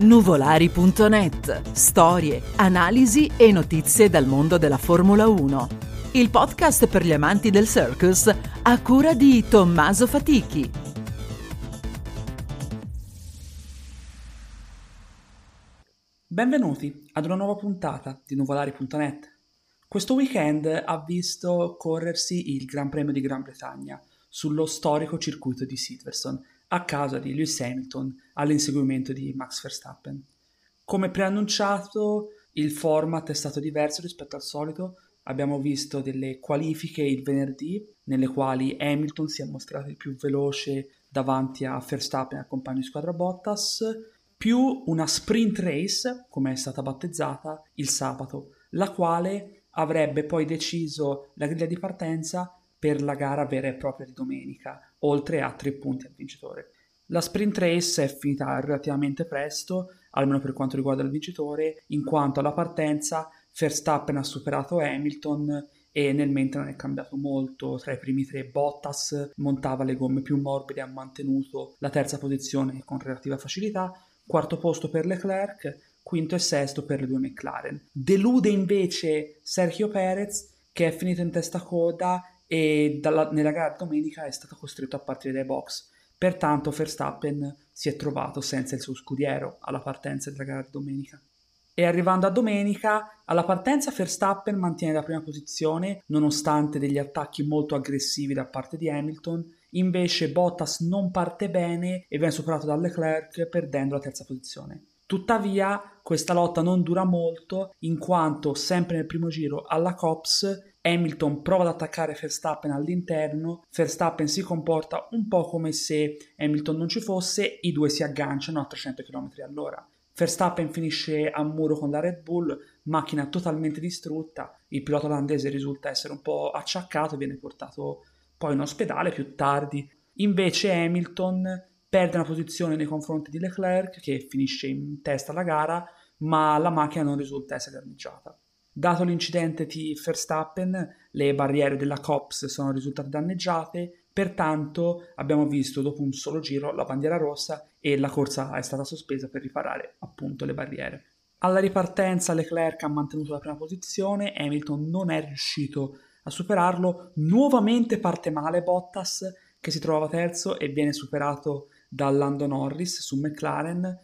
Nuvolari.net. Storie, analisi e notizie dal mondo della Formula 1. Il podcast per gli amanti del circus a cura di Tommaso Fatichi. Benvenuti ad una nuova puntata di Nuvolari.net. Questo weekend ha visto corrersi il Gran Premio di Gran Bretagna sullo storico circuito di Silverstone a causa di Lewis Hamilton all'inseguimento di Max Verstappen. Come preannunciato, il format è stato diverso rispetto al solito. Abbiamo visto delle qualifiche il venerdì, nelle quali Hamilton si è mostrato il più veloce davanti a Verstappen e al compagno di squadra Bottas, più una sprint race, come è stata battezzata, il sabato, la quale avrebbe poi deciso la griglia di partenza per la gara vera e propria di domenica, oltre a tre punti al vincitore. La sprint race è finita relativamente presto, almeno per quanto riguarda il vincitore, in quanto alla partenza Verstappen ha superato Hamilton e nel mentre non è cambiato molto. Tra i primi tre Bottas montava le gomme più morbide e ha mantenuto la terza posizione con relativa facilità, quarto posto per Leclerc, quinto e sesto per le due McLaren. Delude invece Sergio Perez che è finito in testa coda e dalla, nella gara domenica è stato costretto a partire dai box. Pertanto Verstappen si è trovato senza il suo scudiero alla partenza della gara domenica. E arrivando a domenica, alla partenza Verstappen mantiene la prima posizione nonostante degli attacchi molto aggressivi da parte di Hamilton, invece Bottas non parte bene e viene superato da Leclerc perdendo la terza posizione. Tuttavia, questa lotta non dura molto, in quanto sempre nel primo giro alla Cops Hamilton prova ad attaccare Verstappen all'interno, Verstappen si comporta un po' come se Hamilton non ci fosse, i due si agganciano a 300 km all'ora. Verstappen finisce a muro con la Red Bull, macchina totalmente distrutta, il pilota olandese risulta essere un po' acciaccato e viene portato poi in ospedale più tardi. Invece Hamilton perde una posizione nei confronti di Leclerc che finisce in testa alla gara, ma la macchina non risulta essere danneggiata. Dato l'incidente di Verstappen, le barriere della COPS sono risultate danneggiate, pertanto abbiamo visto dopo un solo giro la bandiera rossa e la corsa è stata sospesa per riparare appunto le barriere. Alla ripartenza Leclerc ha mantenuto la prima posizione, Hamilton non è riuscito a superarlo, nuovamente parte male Bottas che si trovava terzo e viene superato da Lando Norris su McLaren,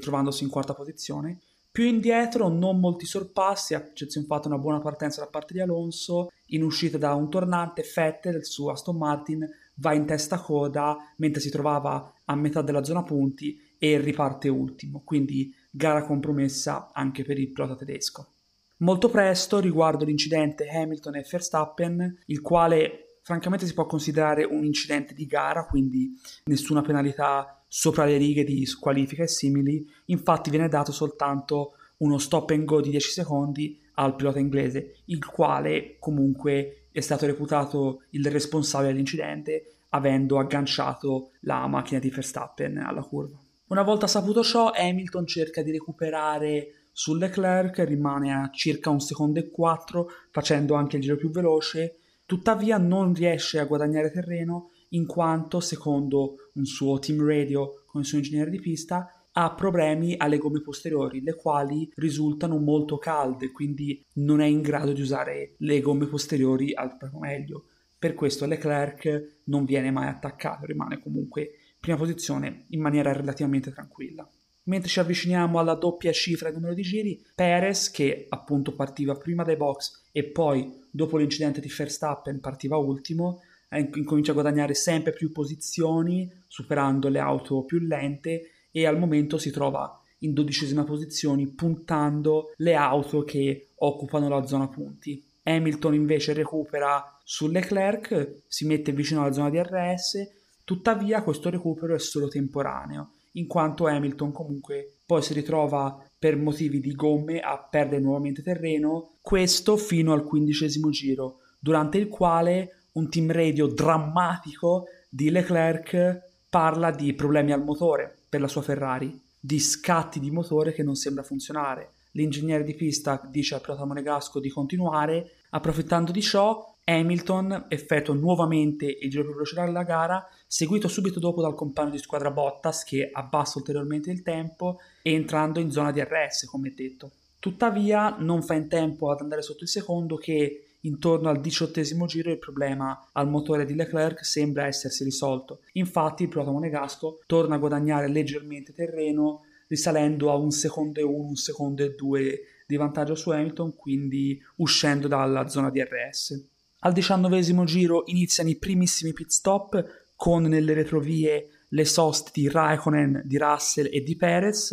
trovandosi in quarta posizione. Più indietro non molti sorpassi, a eccezione fatta una buona partenza da parte di Alonso, in uscita da un tornante Vettel su Aston Martin va in testa coda mentre si trovava a metà della zona punti e riparte ultimo, quindi gara compromessa anche per il pilota tedesco. Molto presto, riguardo l'incidente Hamilton e Verstappen, il quale francamente si può considerare un incidente di gara, quindi nessuna penalità sopra le righe di squalifica e simili, infatti viene dato soltanto uno stop and go di 10 secondi al pilota inglese, il quale comunque è stato reputato il responsabile dell'incidente avendo agganciato la macchina di Verstappen alla curva. Una volta saputo ciò, Hamilton cerca di recuperare su Leclerc, rimane a circa un secondo e quattro, facendo anche il giro più veloce, Tuttavia non riesce a guadagnare terreno in quanto, secondo un suo team radio con il suo ingegnere di pista, ha problemi alle gomme posteriori, le quali risultano molto calde, quindi non è in grado di usare le gomme posteriori al proprio meglio. Per questo Leclerc non viene mai attaccato, rimane comunque prima posizione in maniera relativamente tranquilla. Mentre ci avviciniamo alla doppia cifra di numero di giri, Perez, che appunto partiva prima dai box e poi dopo l'incidente di Verstappen partiva ultimo, incomincia a guadagnare sempre più posizioni, superando le auto più lente e al momento si trova in dodicesima posizione puntando le auto che occupano la zona punti. Hamilton invece recupera su Leclerc, si mette vicino alla zona di RS, tuttavia questo recupero è solo temporaneo in quanto Hamilton comunque poi si ritrova per motivi di gomme a perdere nuovamente terreno, questo fino al quindicesimo giro, durante il quale un team radio drammatico di Leclerc parla di problemi al motore per la sua Ferrari, di scatti di motore che non sembra funzionare. L'ingegnere di pista dice al pilota monegasco di continuare, approfittando di ciò Hamilton effettua nuovamente il giro più veloce della gara, seguito subito dopo dal compagno di squadra Bottas che abbassa ulteriormente il tempo, entrando in zona di RS, come detto. Tuttavia non fa in tempo ad andare sotto il secondo che intorno al diciottesimo giro il problema al motore di Leclerc sembra essersi risolto. Infatti il pilota monegasco torna a guadagnare leggermente terreno risalendo a un secondo e uno, un secondo e due di vantaggio su Hamilton, quindi uscendo dalla zona di RS. Al diciannovesimo giro iniziano i primissimi pit stop con nelle retrovie le soste di Raikkonen, di Russell e di Perez.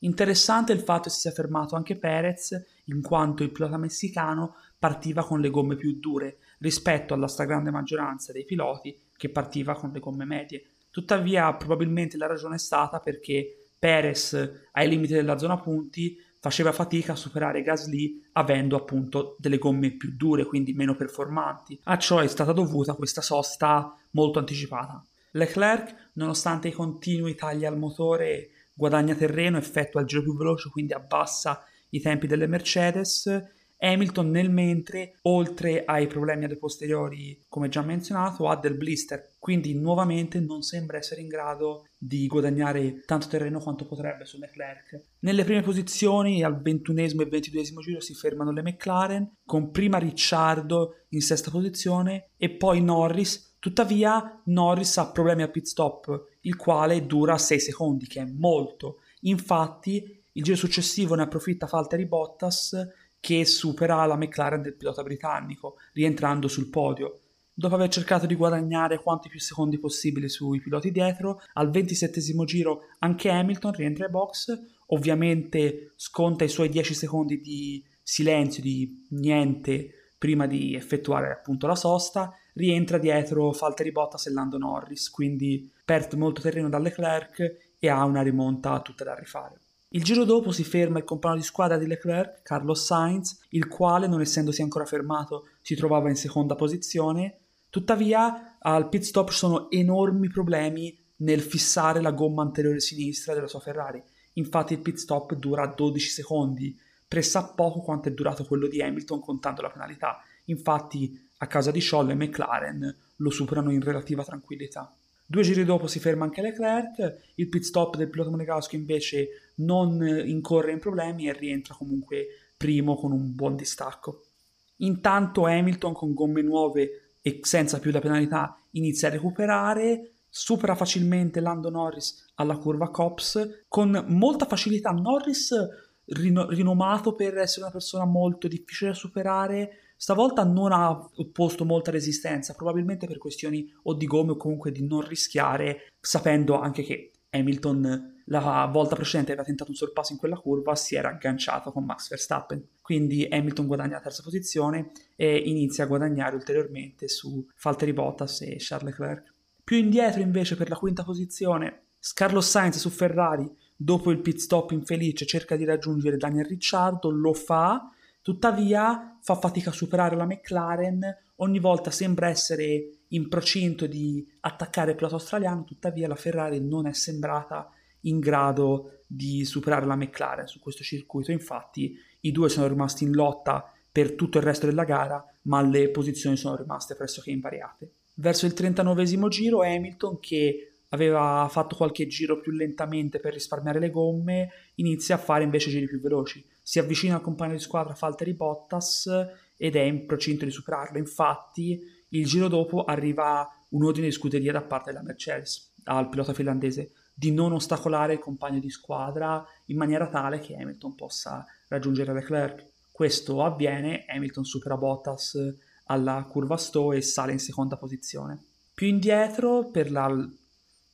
Interessante il fatto che si sia fermato anche Perez, in quanto il pilota messicano partiva con le gomme più dure rispetto alla stragrande maggioranza dei piloti che partiva con le gomme medie. Tuttavia, probabilmente la ragione è stata perché Perez ai limiti della zona punti faceva fatica a superare Gasly avendo appunto delle gomme più dure, quindi meno performanti. A ciò è stata dovuta questa sosta molto anticipata. Leclerc, nonostante i continui tagli al motore, guadagna terreno, effettua il giro più veloce, quindi abbassa i tempi delle Mercedes Hamilton nel mentre, oltre ai problemi alle posteriori, come già menzionato, ha del blister, quindi nuovamente non sembra essere in grado di guadagnare tanto terreno quanto potrebbe su Leclerc. Nelle prime posizioni, al ventunesimo e ventiduesimo giro, si fermano le McLaren, con prima Ricciardo in sesta posizione e poi Norris. Tuttavia, Norris ha problemi al pit stop, il quale dura 6 secondi, che è molto. Infatti, il giro successivo ne approfitta Valtteri Bottas che supera la McLaren del pilota britannico, rientrando sul podio. Dopo aver cercato di guadagnare quanti più secondi possibili sui piloti dietro, al 27 giro anche Hamilton rientra ai box, ovviamente sconta i suoi 10 secondi di silenzio, di niente, prima di effettuare appunto la sosta, rientra dietro Valtteri Bottas e Lando Norris, quindi perde molto terreno da Leclerc e ha una rimonta tutta da rifare. Il giro dopo si ferma il compagno di squadra di Leclerc, Carlos Sainz, il quale, non essendosi ancora fermato, si trovava in seconda posizione. Tuttavia, al pit stop ci sono enormi problemi nel fissare la gomma anteriore sinistra della sua Ferrari. Infatti il pit stop dura 12 secondi, pressappoco quanto è durato quello di Hamilton contando la penalità. Infatti, a causa di Scholl e McLaren lo superano in relativa tranquillità. Due giri dopo si ferma anche Leclerc, il pit stop del pilota monegasco invece non incorre in problemi e rientra comunque primo con un buon distacco. Intanto Hamilton con gomme nuove e senza più la penalità inizia a recuperare, supera facilmente Lando Norris alla curva Cops con molta facilità. Norris rinomato per essere una persona molto difficile da superare, Stavolta non ha opposto molta resistenza, probabilmente per questioni o di gomme o comunque di non rischiare, sapendo anche che Hamilton la volta precedente aveva tentato un sorpasso in quella curva, si era agganciato con Max Verstappen. Quindi Hamilton guadagna la terza posizione e inizia a guadagnare ulteriormente su Valtteri Bottas e Charles Leclerc. Più indietro invece per la quinta posizione, Carlos Sainz su Ferrari, dopo il pit stop infelice, cerca di raggiungere Daniel Ricciardo, lo fa, Tuttavia fa fatica a superare la McLaren, ogni volta sembra essere in procinto di attaccare il pilota australiano, tuttavia la Ferrari non è sembrata in grado di superare la McLaren su questo circuito, infatti i due sono rimasti in lotta per tutto il resto della gara, ma le posizioni sono rimaste pressoché invariate. Verso il 39 giro Hamilton, che aveva fatto qualche giro più lentamente per risparmiare le gomme, inizia a fare invece giri più veloci si avvicina al compagno di squadra Valtteri Bottas ed è in procinto di superarlo. Infatti, il giro dopo arriva un ordine di scuderia da parte della Mercedes al pilota finlandese di non ostacolare il compagno di squadra in maniera tale che Hamilton possa raggiungere Leclerc. Questo avviene, Hamilton supera Bottas alla curva Sto e sale in seconda posizione. Più indietro per la,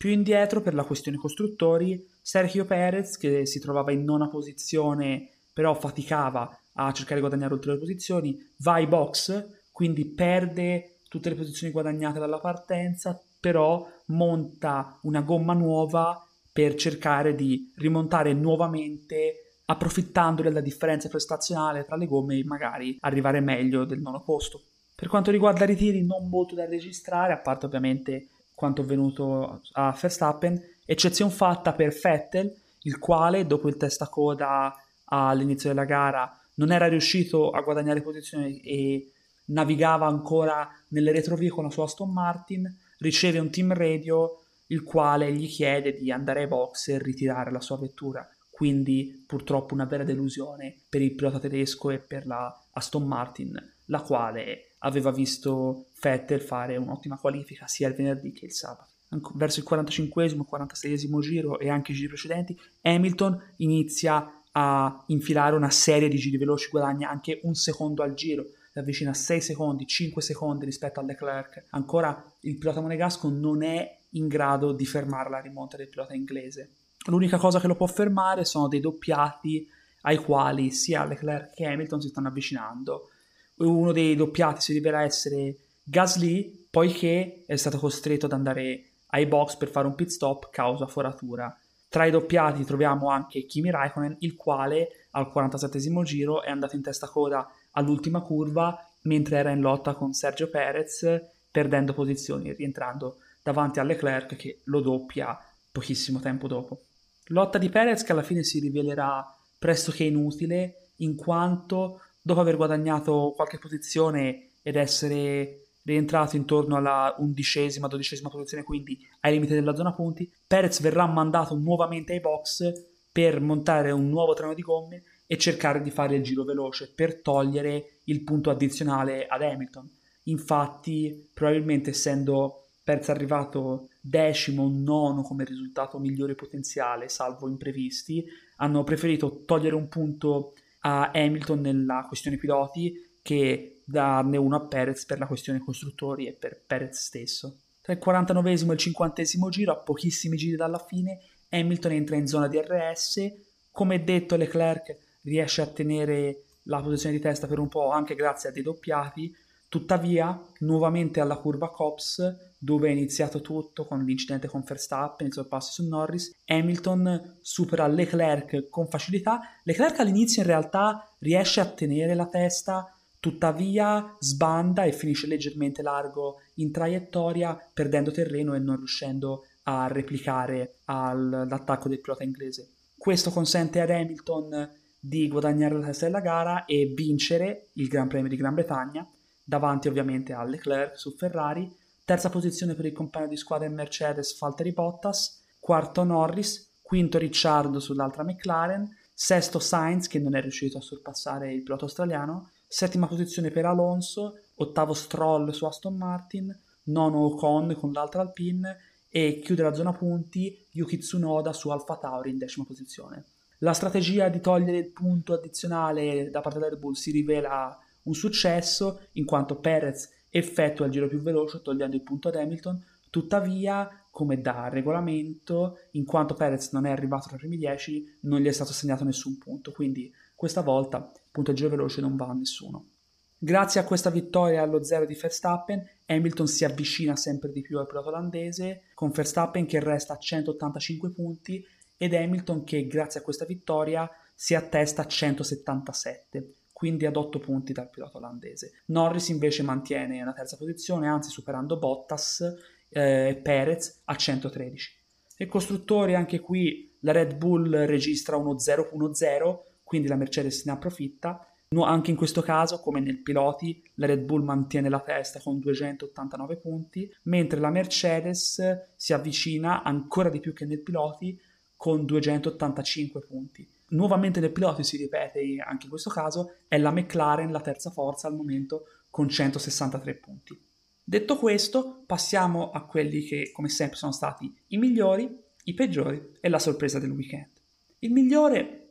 più indietro per la questione costruttori, Sergio Perez, che si trovava in nona posizione però faticava a cercare di guadagnare ulteriori posizioni, va ai box, quindi perde tutte le posizioni guadagnate dalla partenza, però monta una gomma nuova per cercare di rimontare nuovamente approfittando della differenza prestazionale tra le gomme e magari arrivare meglio del nono posto. Per quanto riguarda i ritiri, non molto da registrare, a parte ovviamente quanto avvenuto a Verstappen, eccezione fatta per Vettel, il quale dopo il testacoda all'inizio della gara non era riuscito a guadagnare posizioni e navigava ancora nelle retrovie con la sua Aston Martin, riceve un team radio il quale gli chiede di andare ai box e ritirare la sua vettura. Quindi purtroppo una vera delusione per il pilota tedesco e per la Aston Martin, la quale aveva visto Vettel fare un'ottima qualifica sia il venerdì che il sabato. Verso il 45 46 giro e anche i giri precedenti, Hamilton inizia a infilare una serie di giri veloci, guadagna anche un secondo al giro, si avvicina a 6 secondi, 5 secondi rispetto a Leclerc. Ancora il pilota monegasco non è in grado di fermare la rimonta del pilota inglese. L'unica cosa che lo può fermare sono dei doppiati ai quali sia Leclerc che Hamilton si stanno avvicinando. Uno dei doppiati si rivela essere Gasly, poiché è stato costretto ad andare ai box per fare un pit stop causa foratura. Tra i doppiati troviamo anche Kimi Raikkonen, il quale al 47 giro è andato in testa coda all'ultima curva mentre era in lotta con Sergio Perez, perdendo posizioni, rientrando davanti a Leclerc che lo doppia pochissimo tempo dopo. Lotta di Perez che alla fine si rivelerà pressoché inutile in quanto dopo aver guadagnato qualche posizione ed essere rientrato intorno alla undicesima, dodicesima posizione, quindi ai limiti della zona punti, Perez verrà mandato nuovamente ai box per montare un nuovo treno di gomme e cercare di fare il giro veloce per togliere il punto addizionale ad Hamilton. Infatti, probabilmente essendo Perez arrivato decimo, nono come risultato migliore potenziale, salvo imprevisti, hanno preferito togliere un punto a Hamilton nella questione piloti che darne uno a Perez per la questione costruttori e per Perez stesso. Tra il 49 e il 50 giro, a pochissimi giri dalla fine, Hamilton entra in zona DRS. Come detto, Leclerc riesce a tenere la posizione di testa per un po' anche grazie a dei doppiati. Tuttavia, nuovamente alla curva Cops, dove è iniziato tutto con l'incidente con Verstappen, il sorpasso su Norris, Hamilton supera Leclerc con facilità. Leclerc all'inizio in realtà riesce a tenere la testa, tuttavia sbanda e finisce leggermente largo in traiettoria, perdendo terreno e non riuscendo a replicare all'attacco del pilota inglese. Questo consente ad Hamilton di guadagnare la testa della gara e vincere il Gran Premio di Gran Bretagna, davanti ovviamente a Leclerc su Ferrari, terza posizione per il compagno di squadra in Mercedes Valtteri Bottas, quarto Norris, quinto Ricciardo sull'altra McLaren, sesto Sainz che non è riuscito a sorpassare il pilota australiano, settima posizione per Alonso, ottavo Stroll su Aston Martin, nono Ocon con l'altra Alpine. E chiude la zona punti Yuki Tsunoda su Alfa Tauri in decima posizione. La strategia di togliere il punto addizionale da parte del Red Bull si rivela un successo in quanto Perez effettua il giro più veloce togliendo il punto ad Hamilton, tuttavia come da regolamento, in quanto Perez non è arrivato tra i primi 10, non gli è stato assegnato nessun punto, quindi questa volta punto al giro veloce non va a nessuno. Grazie a questa vittoria allo zero di Verstappen, Hamilton si avvicina sempre di più al pilota olandese, con Verstappen che resta a 185 punti ed Hamilton che grazie a questa vittoria si attesta a 177 quindi ad 8 punti dal pilota olandese. Norris invece mantiene una terza posizione, anzi superando Bottas e eh, Perez a 113. E costruttori anche qui la Red Bull registra uno 0-1-0, quindi la Mercedes ne approfitta. No, anche in questo caso, come nel piloti, la Red Bull mantiene la testa con 289 punti, mentre la Mercedes si avvicina ancora di più che nel piloti con 285 punti. Nuovamente nel piloti si ripete anche in questo caso, è la McLaren la terza forza al momento con 163 punti. Detto questo, passiamo a quelli che come sempre sono stati i migliori, i peggiori e la sorpresa del weekend. Il migliore,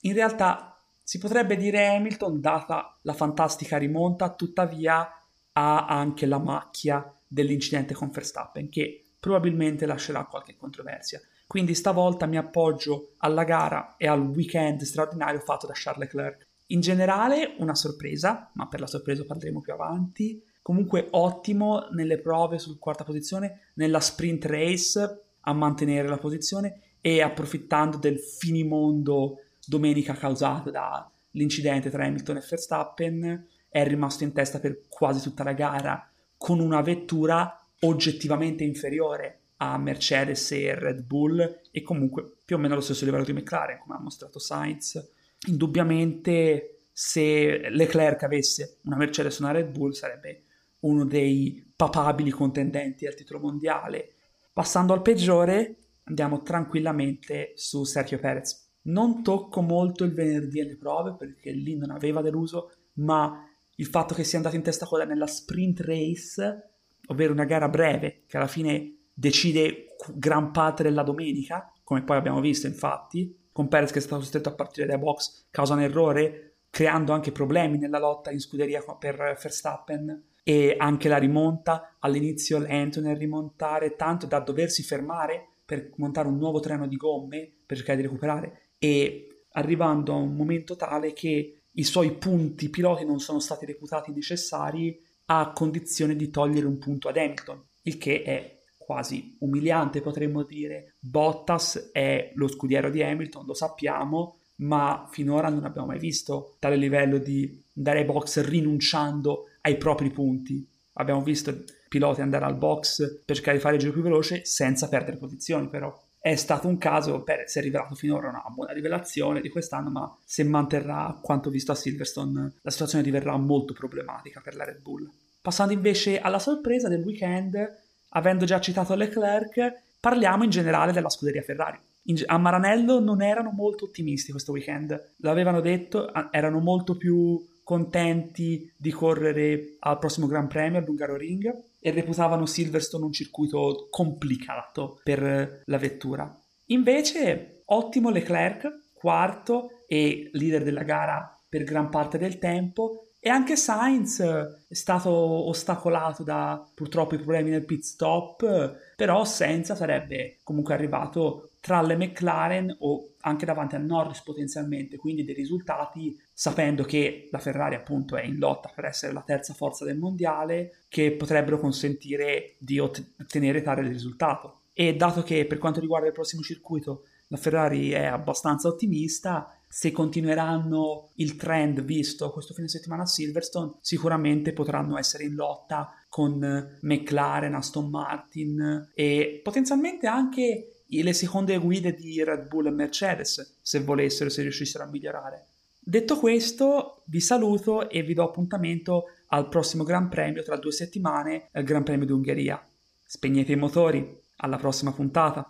in realtà, si potrebbe dire Hamilton, data la fantastica rimonta, tuttavia ha anche la macchia dell'incidente con Verstappen, che probabilmente lascerà qualche controversia. Quindi stavolta mi appoggio alla gara e al weekend straordinario fatto da Charles Leclerc. In generale una sorpresa, ma per la sorpresa parleremo più avanti. Comunque ottimo nelle prove sul quarta posizione, nella sprint race a mantenere la posizione e approfittando del finimondo domenica causato dall'incidente tra Hamilton e Verstappen, è rimasto in testa per quasi tutta la gara con una vettura oggettivamente inferiore a Mercedes e Red Bull e comunque più o meno allo stesso livello di McLaren, come ha mostrato Sainz. Indubbiamente se Leclerc avesse una Mercedes o una Red Bull sarebbe uno dei papabili contendenti al titolo mondiale. Passando al peggiore, andiamo tranquillamente su Sergio Perez. Non tocco molto il venerdì alle prove perché lì non aveva deluso, ma il fatto che sia andato in testa coda nella sprint race, ovvero una gara breve che alla fine decide gran parte della domenica, come poi abbiamo visto infatti, con Perez che è stato costretto a partire dai box causa un errore, creando anche problemi nella lotta in scuderia per Verstappen. E anche la rimonta all'inizio lento nel rimontare, tanto da doversi fermare per montare un nuovo treno di gomme per cercare di recuperare e arrivando a un momento tale che i suoi punti piloti non sono stati reputati necessari a condizione di togliere un punto ad Hamilton, il che è quasi umiliante potremmo dire. Bottas è lo scudiero di Hamilton, lo sappiamo, ma finora non abbiamo mai visto tale livello di andare ai box rinunciando ai propri punti. Abbiamo visto piloti andare al box per cercare di fare il giro più veloce senza perdere posizioni, però. È stato un caso, Perez si è rivelato finora una buona rivelazione di quest'anno, ma se manterrà quanto visto a Silverstone, la situazione diverrà molto problematica per la Red Bull. Passando invece alla sorpresa del weekend, avendo già citato Leclerc, parliamo in generale della scuderia Ferrari. In, a Maranello non erano molto ottimisti questo weekend, l'avevano detto, erano molto più contenti di correre al prossimo Gran Premio all'Ungaro Ring e reputavano Silverstone un circuito complicato per la vettura. Invece, ottimo Leclerc, quarto e leader della gara per gran parte del tempo, e anche Sainz è stato ostacolato da purtroppo i problemi nel pit stop, però senza sarebbe comunque arrivato tra le McLaren o anche davanti a Norris potenzialmente, quindi dei risultati sapendo che la Ferrari appunto è in lotta per essere la terza forza del mondiale che potrebbero consentire di ottenere tale risultato. E dato che per quanto riguarda il prossimo circuito la Ferrari è abbastanza ottimista, se continueranno il trend visto questo fine settimana a Silverstone, sicuramente potranno essere in lotta con McLaren, Aston Martin e potenzialmente anche le seconde guide di Red Bull e Mercedes, se volessero, se riuscissero a migliorare. Detto questo, vi saluto e vi do appuntamento al prossimo Gran Premio tra due settimane, il Gran Premio d'Ungheria. Spegnete i motori, alla prossima puntata!